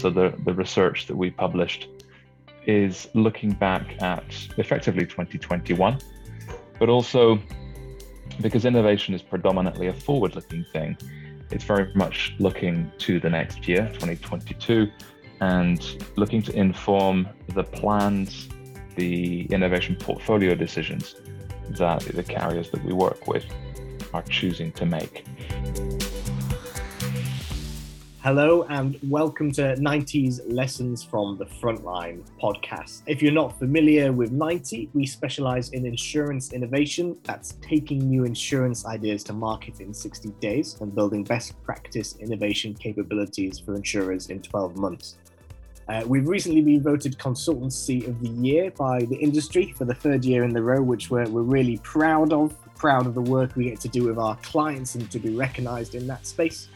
So the, the research that we published is looking back at effectively 2021, but also because innovation is predominantly a forward looking thing, it's very much looking to the next year, 2022, and looking to inform the plans, the innovation portfolio decisions that the carriers that we work with are choosing to make. Hello and welcome to 90's Lessons from the Frontline podcast. If you're not familiar with 90, we specialize in insurance innovation. That's taking new insurance ideas to market in 60 days and building best practice innovation capabilities for insurers in 12 months. Uh, we've recently been voted Consultancy of the Year by the industry for the third year in the row, which we're, we're really proud of. Proud of the work we get to do with our clients and to be recognized in that space.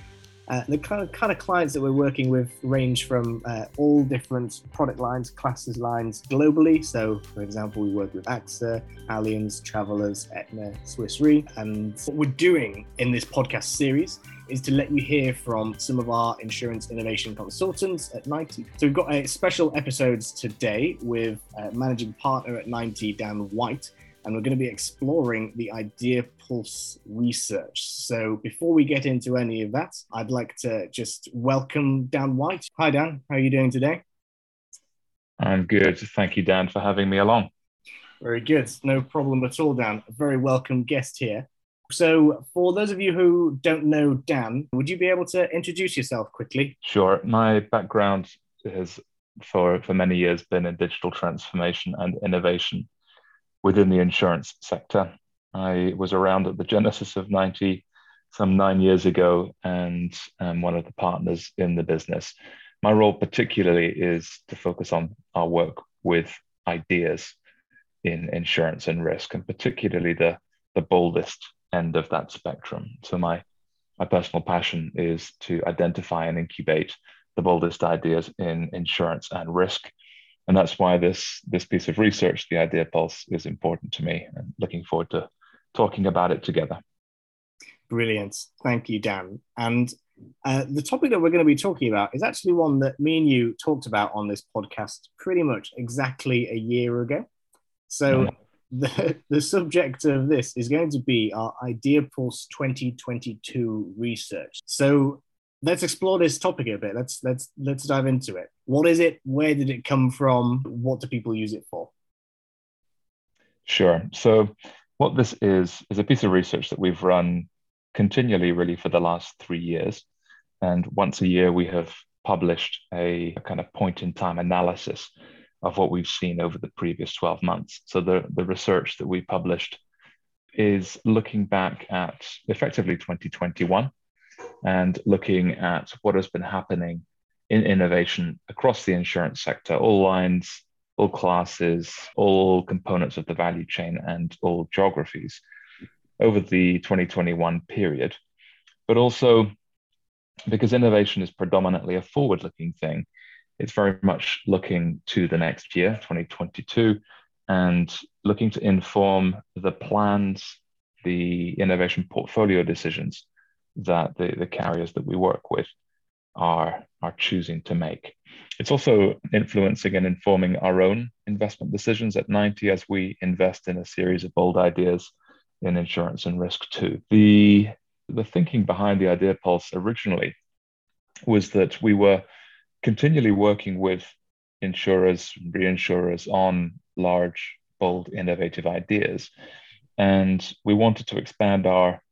Uh, the kind of, kind of clients that we're working with range from uh, all different product lines, classes lines globally. So, for example, we work with AXA, Allianz, Travelers, Aetna, Swiss Re. And what we're doing in this podcast series is to let you hear from some of our insurance innovation consultants at 90. So, we've got a special episodes today with uh, managing partner at 90, Dan White and we're going to be exploring the Idea Pulse research. So before we get into any of that, I'd like to just welcome Dan White. Hi, Dan. How are you doing today? I'm good. Thank you, Dan, for having me along. Very good. No problem at all, Dan. A very welcome guest here. So, for those of you who don't know Dan, would you be able to introduce yourself quickly? Sure. My background has, for, for many years, been in digital transformation and innovation within the insurance sector. I was around at the genesis of 90 some nine years ago and am one of the partners in the business. My role, particularly, is to focus on our work with ideas in insurance and risk, and particularly the, the boldest end of that spectrum. So, my, my personal passion is to identify and incubate the boldest ideas in insurance and risk and that's why this this piece of research, the Idea Pulse, is important to me. And looking forward to talking about it together. Brilliant, thank you, Dan. And uh, the topic that we're going to be talking about is actually one that me and you talked about on this podcast pretty much exactly a year ago. So. The, the subject of this is going to be our Idea Pulse 2022 research. So let's explore this topic a bit. Let's let's let's dive into it. What is it? Where did it come from? What do people use it for? Sure. So what this is is a piece of research that we've run continually really for the last three years. And once a year we have published a, a kind of point in time analysis of what we've seen over the previous 12 months. So the, the research that we published is looking back at effectively 2021 and looking at what has been happening in innovation across the insurance sector, all lines, all classes, all components of the value chain, and all geographies over the 2021 period. But also, because innovation is predominantly a forward looking thing, it's very much looking to the next year, 2022, and looking to inform the plans, the innovation portfolio decisions that the, the carriers that we work with are, are choosing to make. It's also influencing and informing our own investment decisions at 90 as we invest in a series of bold ideas in insurance and risk too. The, the thinking behind the Idea Pulse originally was that we were continually working with insurers, reinsurers on large, bold, innovative ideas. And we wanted to expand our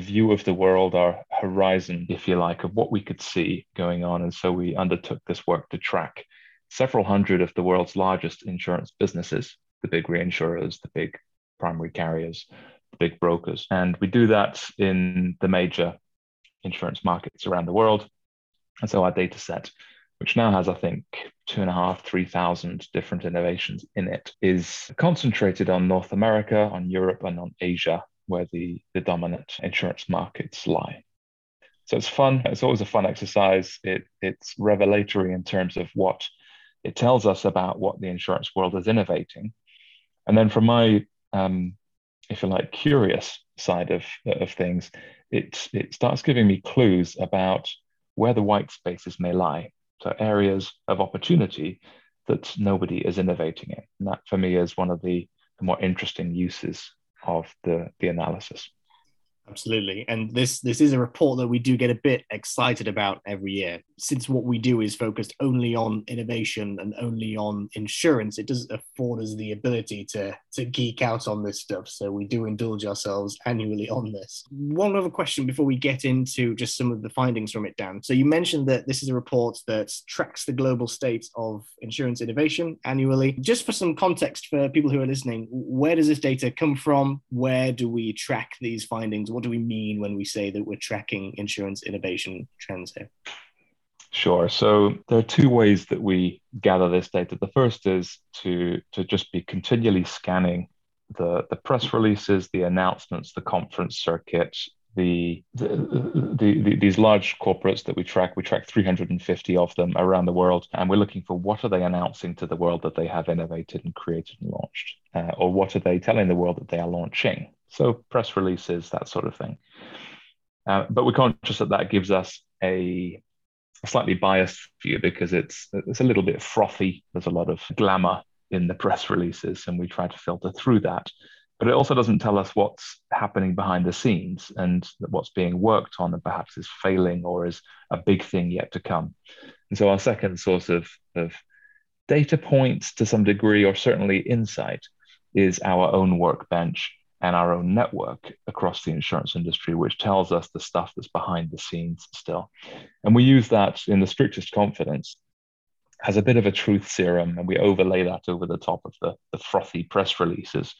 view of the world, our horizon, if you like, of what we could see going on. And so we undertook this work to track several hundred of the world's largest insurance businesses, the big reinsurers, the big primary carriers, the big brokers. And we do that in the major insurance markets around the world. And so our data set, which now has, I think, two and a half, 3,000 different innovations in it, is concentrated on North America, on Europe, and on Asia where the, the dominant insurance markets lie. So it's fun. It's always a fun exercise. It, it's revelatory in terms of what it tells us about what the insurance world is innovating. And then from my, um, if you like, curious side of, of things, it, it starts giving me clues about where the white spaces may lie So areas of opportunity that nobody is innovating in. And that for me is one of the, the more interesting uses of the, the analysis. Absolutely. And this this is a report that we do get a bit excited about every year. Since what we do is focused only on innovation and only on insurance, it does afford us the ability to to geek out on this stuff. So we do indulge ourselves annually on this. One other question before we get into just some of the findings from it, Dan. So you mentioned that this is a report that tracks the global state of insurance innovation annually. Just for some context for people who are listening, where does this data come from? Where do we track these findings? What do we mean when we say that we're tracking insurance innovation trends here? Sure. So there are two ways that we gather this data. The first is to, to just be continually scanning the, the press releases, the announcements, the conference circuit, the, the, the, the, these large corporates that we track. We track 350 of them around the world, and we're looking for what are they announcing to the world that they have innovated and created and launched, uh, or what are they telling the world that they are launching. So press releases, that sort of thing. Uh, but we're conscious that that gives us a, slightly biased view because it's it's a little bit frothy. There's a lot of glamour in the press releases, and we try to filter through that. But it also doesn't tell us what's happening behind the scenes and what's being worked on and perhaps is failing or is a big thing yet to come. And so our second source of, of data points to some degree, or certainly insight, is our own workbench and our own network across the insurance industry, which tells us the stuff that's behind the scenes still. And we use that in the strictest confidence as a bit of a truth serum, and we overlay that over the top of the, the frothy press releases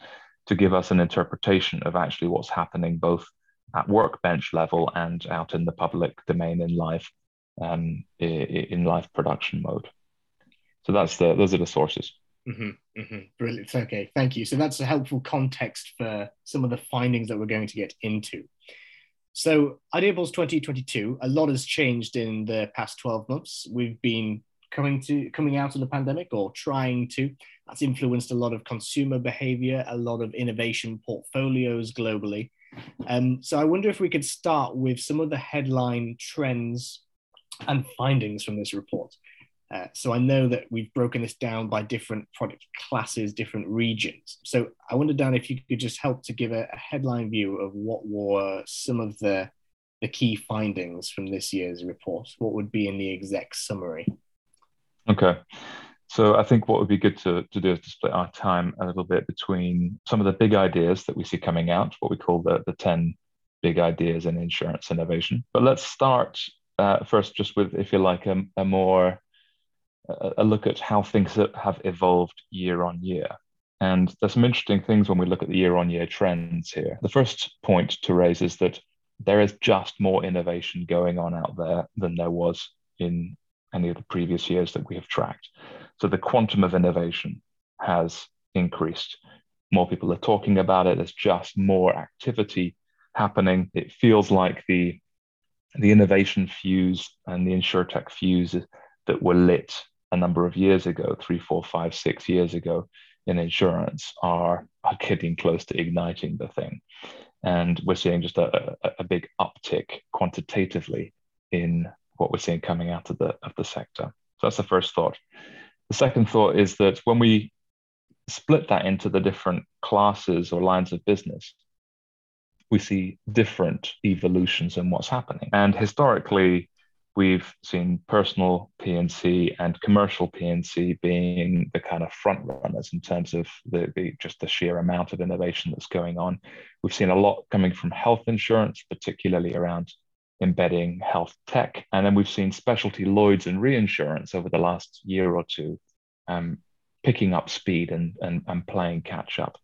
to give us an interpretation of actually what's happening both at workbench level and out in the public domain in live um, in live production mode. So that's the those are the sources. Mm-hmm, mm-hmm. Brilliant. Okay, thank you. So that's a helpful context for some of the findings that we're going to get into. So, Idea Pulse 2022, a lot has changed in the past 12 months. We've been coming to coming out of the pandemic or trying to. That's influenced a lot of consumer behavior, a lot of innovation portfolios globally. Um, so, I wonder if we could start with some of the headline trends and findings from this report. Uh, so I know that we've broken this down by different product classes, different regions. So I wonder, Dan, if you could just help to give a, a headline view of what were some of the the key findings from this year's report. What would be in the exec summary? Okay. So I think what would be good to, to do is to split our time a little bit between some of the big ideas that we see coming out, what we call the, the 10 big ideas in insurance innovation. But let's start uh, first just with, if you like, a, a more a look at how things have evolved year on year. And there's some interesting things when we look at the year on year trends here. The first point to raise is that there is just more innovation going on out there than there was in any of the previous years that we have tracked. So the quantum of innovation has increased. More people are talking about it. There's just more activity happening. It feels like the the innovation fuse and the insurtech fuse that were lit a number of years ago, three, four, five, six years ago in insurance, are, are getting close to igniting the thing. And we're seeing just a, a, a big uptick quantitatively in what we're seeing coming out of the, of the sector. So that's the first thought. The second thought is that when we split that into the different classes or lines of business, we see different evolutions in what's happening. And historically, we've seen personal P&C and commercial P&C being the kind of front runners in terms of the, the just the sheer amount of innovation that's going on. We've seen a lot coming from health insurance, particularly around embedding health tech. And then we've seen specialty Lloyd's and reinsurance over the last year or two um, picking up speed and, and, and playing catch up.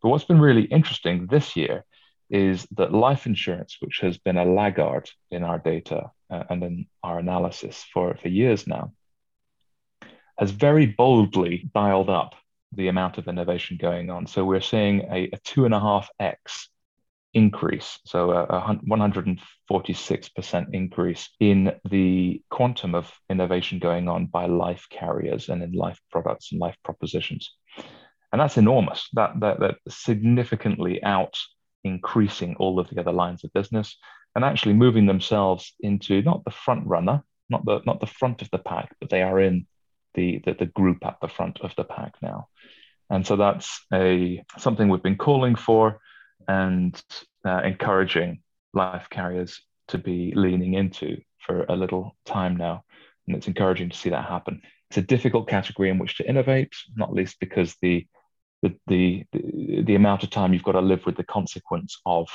But what's been really interesting this year is that life insurance, which has been a laggard in our data uh, and in our analysis for, for years now, has very boldly dialed up the amount of innovation going on. So we're seeing a, a two and a half X increase, so a, a 146% increase in the quantum of innovation going on by life carriers and in life products and life propositions. And that's enormous. That, that, that significantly out increasing all of the other lines of business and actually moving themselves into not the front runner not the not the front of the pack, but they are in the, the, the group at the front of the pack now. And so that's a something we've been calling for and uh, encouraging life carriers to be leaning into for a little time now. And it's encouraging to see that happen. It's a difficult category in which to innovate, not least because the the, the, the, amount of time you've got to live with the consequence of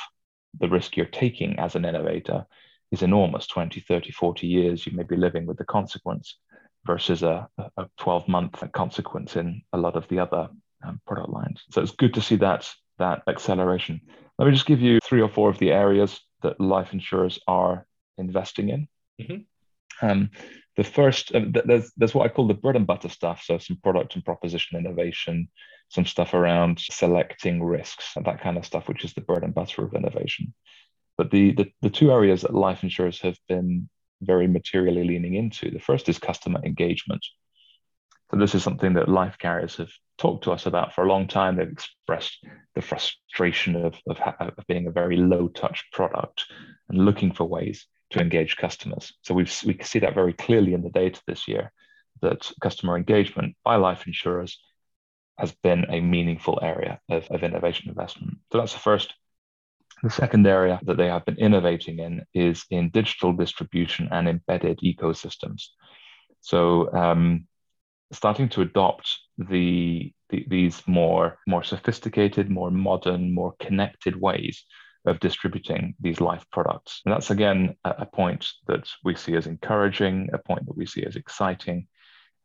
the risk you're taking as an innovator is enormous. 20 30 40 years you may be living with the consequence versus a, a 12 month consequence in a lot of the other um, product lines. So it's good to see that that acceleration. Let me just give you three or four of the areas that life insurers are investing in. Mm-hmm. um, the first uh, there's, there's what i call the bread and butter stuff. So some product and proposition innovation some stuff around selecting risks and that kind of stuff which is the bread and butter of innovation but the, the, the two areas that life insurers have been very materially leaning into the first is customer engagement. So, this is something that life carriers have talked to us about for a long time. They've expressed the frustration of, of, of being a very low touch product and looking for ways to engage customers. So, we've, we see that very clearly in the data this year that customer engagement by life insurers has been a meaningful area of, of innovation investment. So, that's the first the second area that they have been innovating in is in digital distribution and embedded ecosystems. So, um, starting to adopt the, the, these more more sophisticated, more modern, more connected ways of distributing these life products. And that's again a, a point that we see as encouraging, a point that we see as exciting,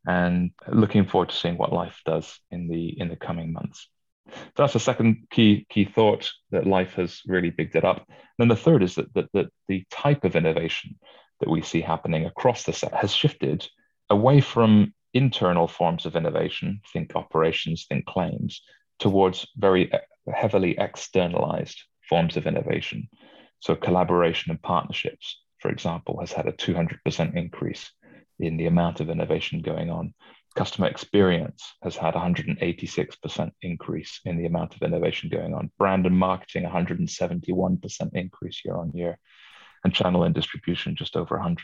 and looking forward to seeing what life does in the in the coming months. So that's the second key key thought that life has really bigged it up. And then the third is that, that, that the type of innovation that we see happening across the set has shifted away from internal forms of innovation, think operations, think claims, towards very heavily externalized forms of innovation. So collaboration and partnerships, for example, has had a 200% increase in the amount of innovation going on customer experience has had 186% increase in the amount of innovation going on. Brand and marketing, 171% increase year on year. And channel and distribution, just over 100%.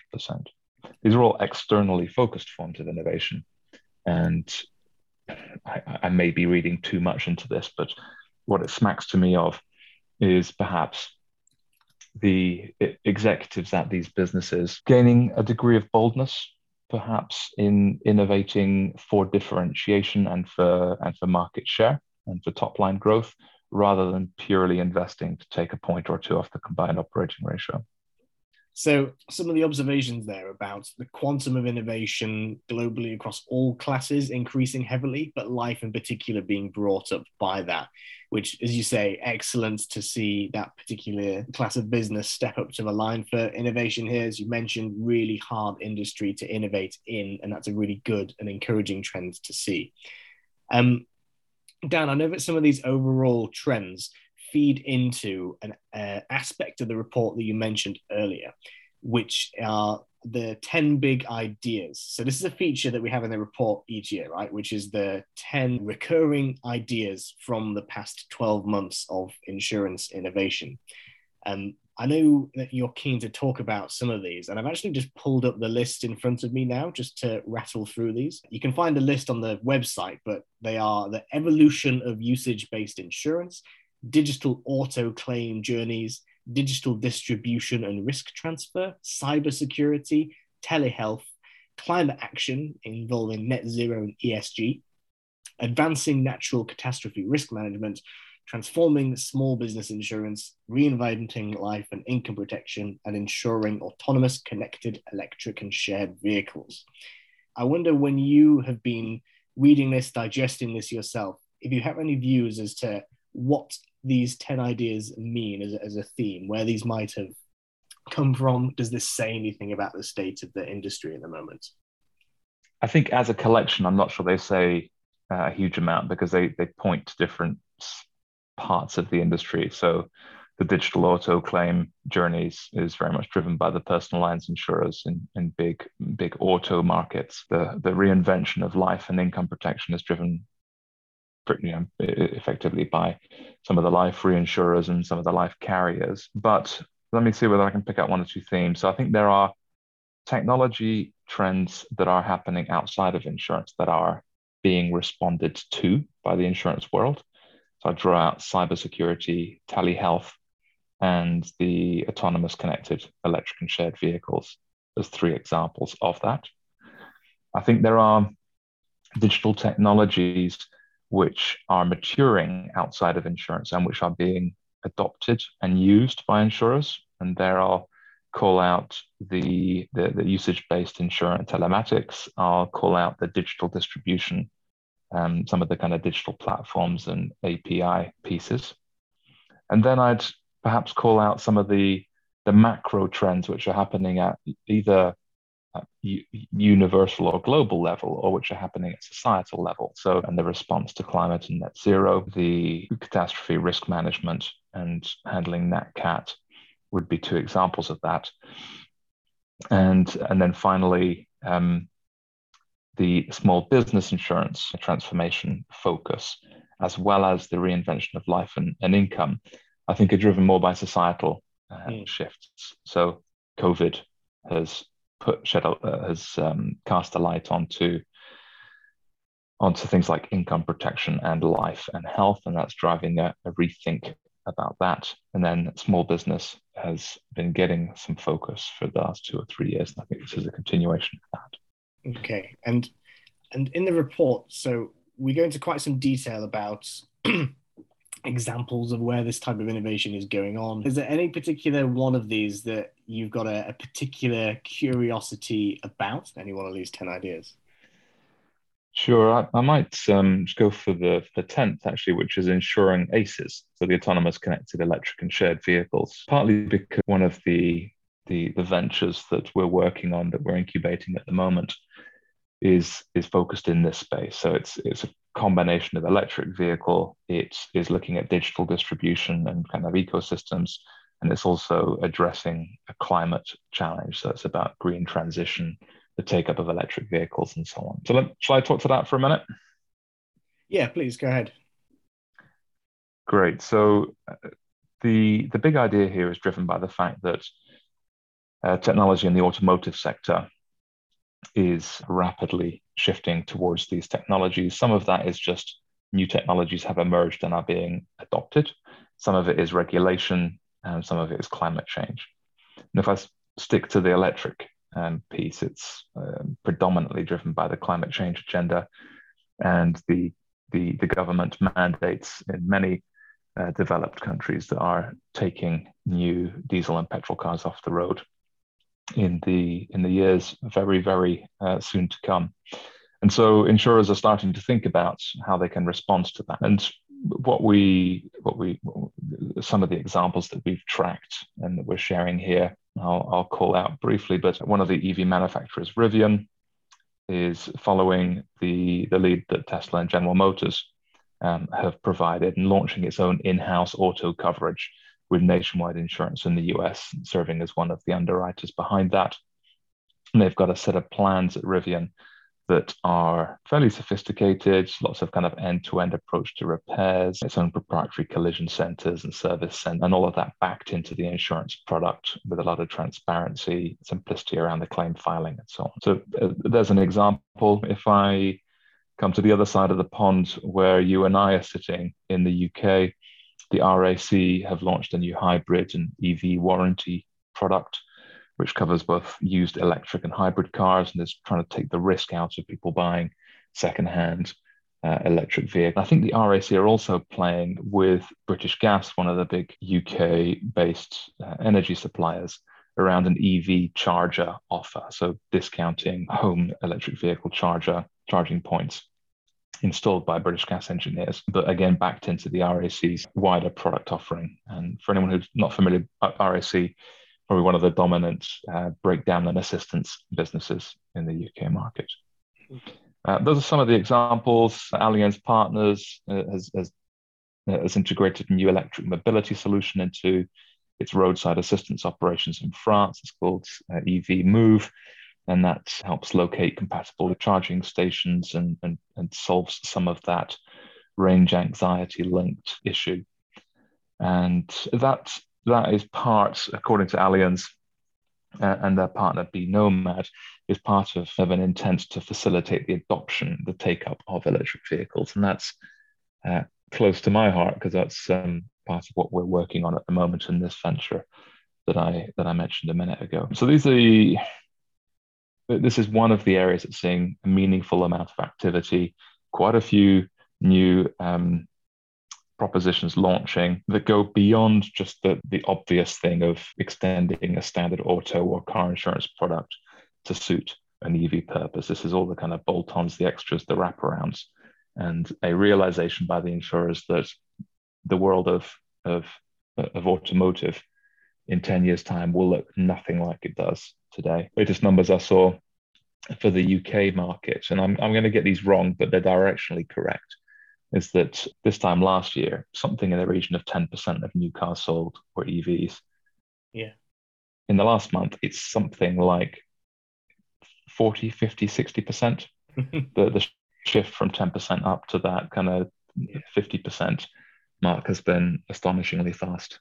These are all externally focused forms of innovation. And I, I may be reading too much into this, but what it smacks to me of is perhaps the executives at these businesses gaining a degree of boldness perhaps in innovating for differentiation and for and for market share and for top line growth rather than purely investing to take a point or two off the combined operating ratio. So, some of the observations there about the quantum of innovation globally across all classes increasing heavily, but life in particular being brought up by that, which, as you say, excellent to see that particular class of business step up to the line for innovation here. As you mentioned, really hard industry to innovate in, and that's a really good and encouraging trend to see. Um, Dan, I know that some of these overall trends feed into an uh, aspect of the report that you mentioned earlier, which are the 10 big ideas. So, this is a feature that we have in the report each year, right? Which is the 10 recurring ideas from the past 12 months of insurance innovation. Um, I know that you're keen to talk about some of these, and I've actually just pulled up the list in front of me now just to rattle through these. You can find the list on the website, but they are the evolution of usage based insurance, digital auto claim journeys, digital distribution and risk transfer, cybersecurity, telehealth, climate action involving net zero and ESG, advancing natural catastrophe risk management, transforming small business insurance, reinventing life and income protection, and ensuring autonomous, connected, electric, and shared vehicles. I wonder when you have been reading this, digesting this yourself, if you have any views as to what these 10 ideas mean as, as a theme, where these might have come from? Does this say anything about the state of the industry at the moment? I think as a collection, I'm not sure they say uh, a huge amount because they, they point to different parts of the industry. So the digital auto claim journeys is very much driven by the personal lines insurers in, in big big auto markets. The the reinvention of life and income protection is driven you know, effectively by some of the life reinsurers and some of the life carriers. But let me see whether I can pick out one or two themes. So I think there are technology trends that are happening outside of insurance that are being responded to by the insurance world. So I draw out cybersecurity, telehealth, and the autonomous connected electric and shared vehicles as three examples of that. I think there are digital technologies which are maturing outside of insurance and which are being adopted and used by insurers. And there I'll call out the, the, the usage-based insurance telematics. I'll call out the digital distribution, um, some of the kind of digital platforms and API pieces. And then I'd perhaps call out some of the, the macro trends which are happening at either universal or global level, or which are happening at societal level. So, and the response to climate and net zero, the catastrophe risk management, and handling nat cat would be two examples of that. And and then finally, um, the small business insurance transformation focus, as well as the reinvention of life and, and income, I think are driven more by societal uh, mm. shifts. So, COVID has put shed uh, has um, cast a light onto onto things like income protection and life and health, and that's driving a, a rethink about that. And then small business has been getting some focus for the last two or three years, and I think this is a continuation of that. Okay, and and in the report, so we go into quite some detail about examples of where this type of innovation is going on. Is there any particular one of these that you've got a, a particular curiosity about? Any one of these 10 ideas? Sure, I, I might um, just go for the, the 10th actually, which is ensuring ACEs, so the autonomous connected electric and shared vehicles, partly because one of the, the, the ventures that we're working on, that we're incubating at the moment, is is focused in this space. So it's it's a combination of electric vehicle. It is looking at digital distribution and kind of ecosystems, and it's also addressing a climate challenge. So it's about green transition, the take up of electric vehicles, and so on. So let, shall I talk to that for a minute? Yeah, please go ahead. Great. So uh, the the big idea here is driven by the fact that uh, technology in the automotive sector is rapidly shifting towards these technologies. Some of that is just new technologies have emerged and are being adopted. Some of it is regulation, and some of it is climate change. And if I stick to the electric um, piece, it's uh, predominantly driven by the climate change agenda and the the, the government mandates in many uh, developed countries that are taking new diesel and petrol cars off the road in the in the years very very uh, soon to come. And so insurers are starting to think about how they can respond to that. And what we what we some of the examples that we've tracked and that we're sharing here I'll, I'll call out briefly but one of the ev manufacturers rivian is following the the lead that tesla and general motors um, have provided and launching its own in-house auto coverage with nationwide insurance in the US, serving as one of the underwriters behind that. And they've got a set of plans at Rivian that are fairly sophisticated, lots of kind of end-to-end approach to repairs, its own proprietary collision centers and service and, and all of that backed into the insurance product with a lot of transparency, simplicity around the claim filing and so on. So uh, there's an example. If I come to the other side of the pond where you and I are sitting in the UK, the RAC have launched a new hybrid and EV warranty product, which covers both used electric and hybrid cars and is trying to take the risk out of people buying secondhand uh, electric vehicles. I think the RAC are also playing with British Gas, one of the big UK based uh, energy suppliers, around an EV charger offer. So discounting home electric vehicle charger charging points installed by British Gas engineers, but again backed into the RAC's wider product offering. And for anyone who's not familiar, RAC probably one of the dominant uh, breakdown and assistance businesses in the UK market. Uh, those are some of the examples. Allianz Partners uh, has, has, uh, has integrated new electric mobility solution into its roadside assistance operations in France. It's called uh, EV Move and that helps locate compatible charging stations and, and, and solves some of that range anxiety linked issue. And that that is part, according to Allianz, uh, and their partner BeNomad is part of, of an intent to facilitate the adoption, the take up of electric vehicles. And that's uh, close to my heart because that's um, part of what we're working on at the moment in this venture that I that I mentioned a minute ago. So these are the, this is one of the areas that's seeing a meaningful amount of activity, quite a few new um, propositions launching that go beyond just the, the obvious thing of extending a standard auto or car insurance product to suit an EV purpose. This is all the kind of bolt ons, the extras, the wraparounds, and a realization by the insurers that the world of, of, of automotive in 10 years' time will look nothing like it does today. Latest numbers I saw for the UK market, and I'm, I'm going to get these wrong, but they're directionally correct is that this time last year, something in the region of 10% of new cars sold were EVs. Yeah. In the last month, it's something like 40, 50, 60%. the, the shift from 10% up to that kind of 50% mark has been astonishingly fast.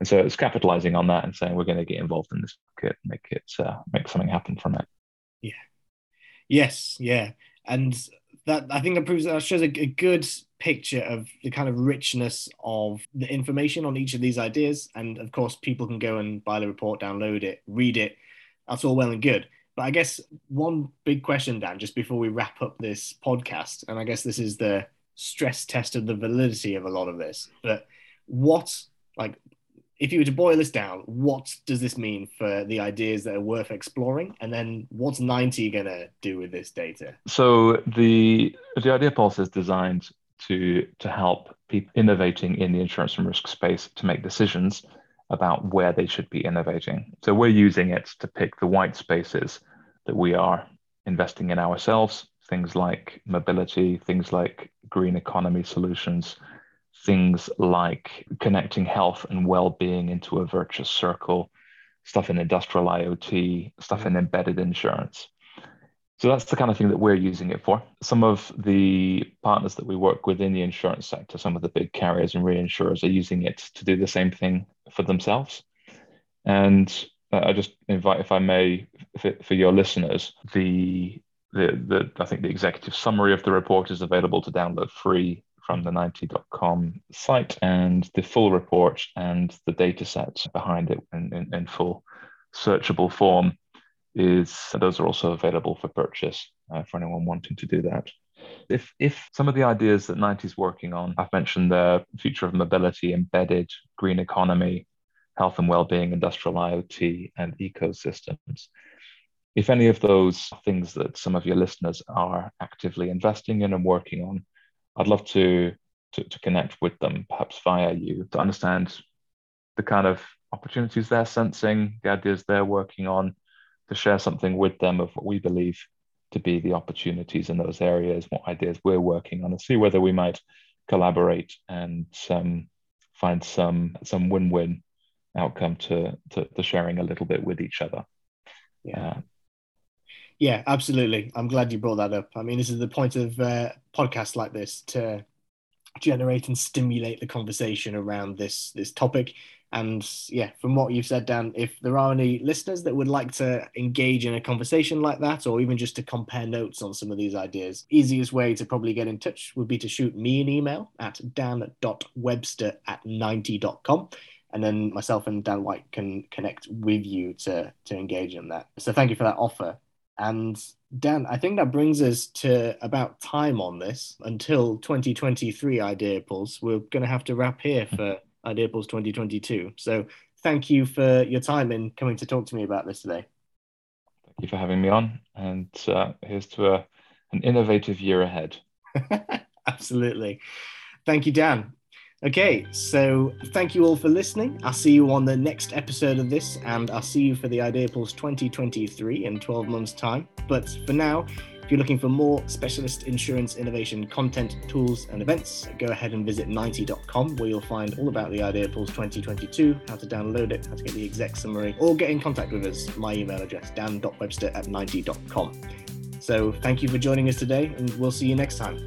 And so it's capitalizing on that and saying we're going to get involved in this market, make it uh, make something happen from it. Yeah. Yes. Yeah. And that I think that proves that shows a, a, good picture of the kind of richness of the information on each of these ideas. And of course, people can go and buy the report, download it, read it. That's all well and good. But I guess one big question, Dan, just before we wrap up this podcast, and I guess this is the stress test of the validity of a lot of this. But what, like, if you were to boil this down, what does this mean for the ideas that are worth exploring? And then what's 90 going to do with this data? So the the idea pulse is designed to to help people innovating in the insurance and risk space to make decisions about where they should be innovating. So we're using it to pick the white spaces that we are investing in ourselves, things like mobility, things like green economy solutions, things like connecting health and well-being into a virtuous circle stuff in industrial iot stuff in embedded insurance. So that's the kind of thing that we're using it for. Some of the partners that we work with in the insurance sector some of the big carriers and reinsurers are using it to do the same thing for themselves. And uh, i just invite if i may for, for your listeners the the, the I think the executive summary of the report is available to download free from the 90.com site and the full report and the data set behind it in, in, in full searchable form is those are also available for purchase uh, for anyone wanting to do that. If, if some of the ideas that 90 is working on, I've mentioned the future of mobility, embedded, green economy, health and well-being, industrial IoT, and ecosystems. If any of those things that some of your listeners are actively investing in and working on I'd love to, to, to connect with them, perhaps via you, to understand the kind of opportunities they're sensing, the ideas they're working on, to share something with them of what we believe to be the opportunities in those areas, what ideas we're working on, and see whether we might collaborate and um, find some some win-win outcome to, to, to sharing a little bit with each other. Yeah. Uh, yeah, absolutely. I'm glad you brought that up. I mean, this is the point of uh, podcasts like this to generate and stimulate the conversation around this this topic. And yeah, from what you've said, Dan, if there are any listeners that would like to engage in a conversation like that, or even just to compare notes on some of these ideas, easiest way to probably get in touch would be to shoot me an email at dan.webster at 90.com. And then myself and Dan White can connect with you to, to engage in that. So thank you for that offer. And Dan, I think that brings us to about time on this until 2023 Idea Pulse. We're going to have to wrap here for Idea Pulse 2022. So thank you for your time in coming to talk to me about this today. Thank you for having me on. And uh, here's to a, an innovative year ahead. Absolutely. Thank you, Dan. Okay, so thank you all for listening. I'll see you on the next episode of this, and I'll see you for the Idea Pulse 2023 in 12 months' time. But for now, if you're looking for more specialist insurance innovation content, tools, and events, go ahead and visit 90.com where you'll find all about the Idea Pulse 2022, how to download it, how to get the exec summary, or get in contact with us. My email address, dan.webster at 90.com. So thank you for joining us today, and we'll see you next time.